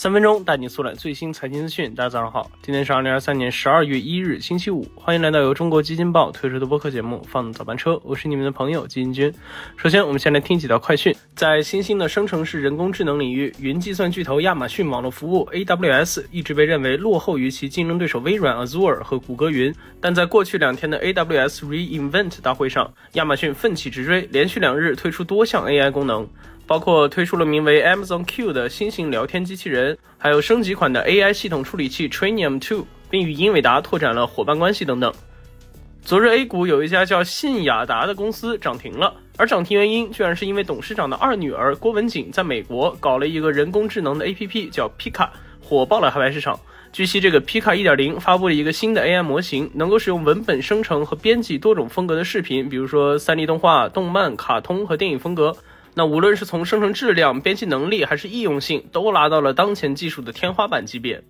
三分钟带你速览最新财经资讯。大家早上好，今天是二零二三年十二月一日，星期五。欢迎来到由中国基金报推出的播客节目《放早班车》，我是你们的朋友基金君。首先，我们先来听几条快讯。在新兴的生成式人工智能领域，云计算巨头亚马逊网络服务 AWS 一直被认为落后于其竞争对手微软 Azure 和谷歌云。但在过去两天的 AWS reInvent 大会上，亚马逊奋起直追，连续两日推出多项 AI 功能。包括推出了名为 Amazon Q 的新型聊天机器人，还有升级款的 AI 系统处理器 Trainium 2，并与英伟达拓展了伙伴关系等等。昨日 A 股有一家叫信雅达的公司涨停了，而涨停原因居然是因为董事长的二女儿郭文景在美国搞了一个人工智能的 APP 叫 Pika，火爆了海外市场。据悉，这个 Pika 1.0发布了一个新的 AI 模型，能够使用文本生成和编辑多种风格的视频，比如说 3D 动画、动漫、卡通和电影风格。那无论是从生成质量、编辑能力还是易用性，都拿到了当前技术的天花板级别。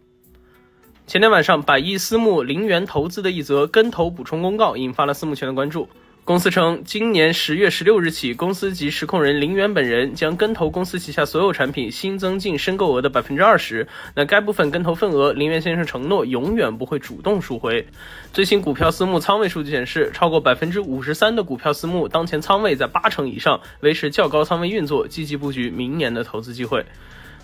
前天晚上，百亿私募零元投资的一则跟投补充公告引发了私募圈的关注。公司称，今年十月十六日起，公司及实控人林元本人将跟投公司旗下所有产品新增净申购额的百分之二十。那该部分跟投份额，林元先生承诺永远不会主动赎回。最新股票私募仓位数据显示，超过百分之五十三的股票私募当前仓位在八成以上，维持较高仓位运作，积极布局明年的投资机会。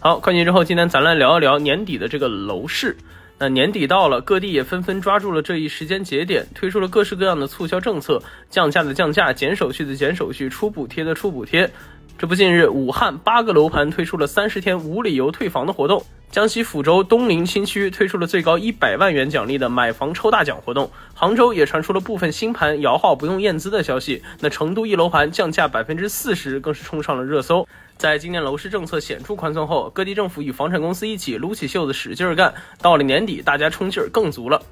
好，快讯之后，今天咱来聊一聊年底的这个楼市。那年底到了，各地也纷纷抓住了这一时间节点，推出了各式各样的促销政策，降价的降价，减手续的减手续，出补贴的出补贴。这不，近日武汉八个楼盘推出了三十天无理由退房的活动。江西抚州东陵新区推出了最高一百万元奖励的买房抽大奖活动，杭州也传出了部分新盘摇号不用验资的消息。那成都一楼盘降价百分之四十，更是冲上了热搜。在今年楼市政策显著宽松后，各地政府与房产公司一起撸起袖子使劲干，到了年底，大家冲劲儿更足了。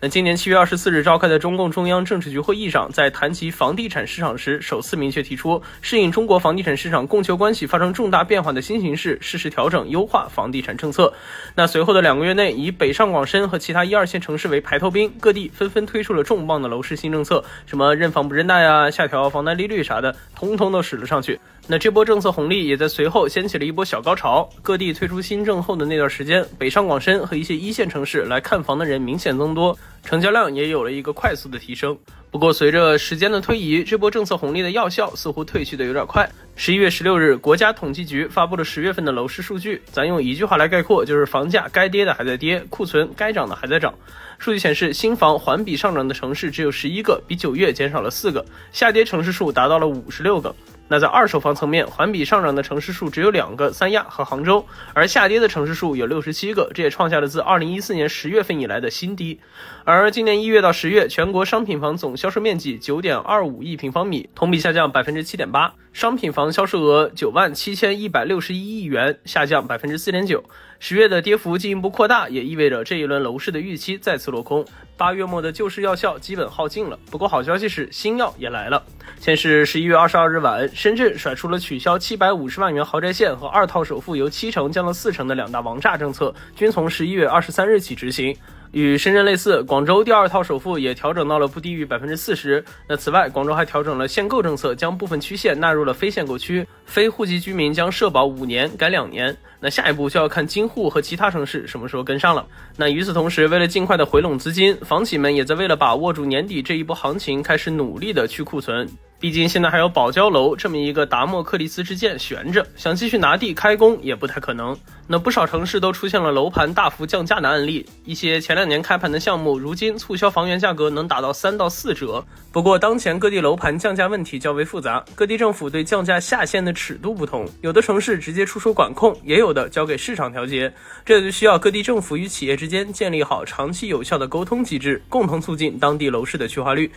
那今年七月二十四日召开的中共中央政治局会议上，在谈及房地产市场时，首次明确提出，适应中国房地产市场供求关系发生重大变化的新形势，适时调整优化房地产政策。那随后的两个月内，以北上广深和其他一二线城市为排头兵，各地纷纷推出了重磅的楼市新政策，什么认房不认贷呀，下调房贷利率啥的，通通都使了上去。那这波政策红利也在随后掀起了一波小高潮，各地推出新政后的那段时间，北上广深和一些一线城市来看房的人明显增多。成交量也有了一个快速的提升。不过，随着时间的推移，这波政策红利的药效似乎褪去的有点快。十一月十六日，国家统计局发布了十月份的楼市数据，咱用一句话来概括，就是房价该跌的还在跌，库存该涨的还在涨。数据显示，新房环比上涨的城市只有十一个，比九月减少了四个；下跌城市数达到了五十六个。那在二手房层面，环比上涨的城市数只有两个，三亚和杭州，而下跌的城市数有六十七个，这也创下了自二零一四年十月份以来的新低。而今年一月到十月，全国商品房总销售面积九点二五亿平方米，同比下降百分之七点八，商品房销售额九万七千一百六十一亿元，下降百分之四点九。十月的跌幅进一步扩大，也意味着这一轮楼市的预期再次落空。八月末的救市药效基本耗尽了。不过好消息是，新药也来了。先是十一月二十二日晚，深圳甩出了取消七百五十万元豪宅线和二套首付由七成降到四成的两大王炸政策，均从十一月二十三日起执行。与深圳类似，广州第二套首付也调整到了不低于百分之四十。那此外，广州还调整了限购政策，将部分区县纳入了非限购区，非户籍居民将社保五年改两年。那下一步就要看京沪和其他城市什么时候跟上了。那与此同时，为了尽快的回笼资金，房企们也在为了把握住年底这一波行情，开始努力的去库存。毕竟现在还有保交楼这么一个达莫克利斯之剑悬着，想继续拿地开工也不太可能。那不少城市都出现了楼盘大幅降价的案例，一些前两年开盘的项目，如今促销房源价格能达到三到四折。不过当前各地楼盘降价问题较为复杂，各地政府对降价下限的尺度不同，有的城市直接出手管控，也有的交给市场调节。这就需要各地政府与企业之间建立好长期有效的沟通机制，共同促进当地楼市的去化率。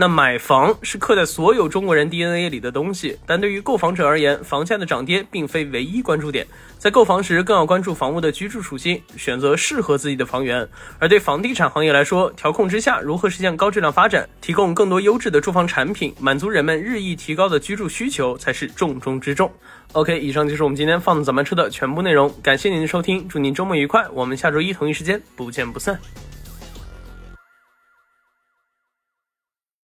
那买房是刻在所有中国人 DNA 里的东西，但对于购房者而言，房价的涨跌并非唯一关注点。在购房时，更要关注房屋的居住属性，选择适合自己的房源。而对房地产行业来说，调控之下如何实现高质量发展，提供更多优质的住房产品，满足人们日益提高的居住需求，才是重中之重。OK，以上就是我们今天放的早班车的全部内容，感谢您的收听，祝您周末愉快，我们下周一同一时间不见不散。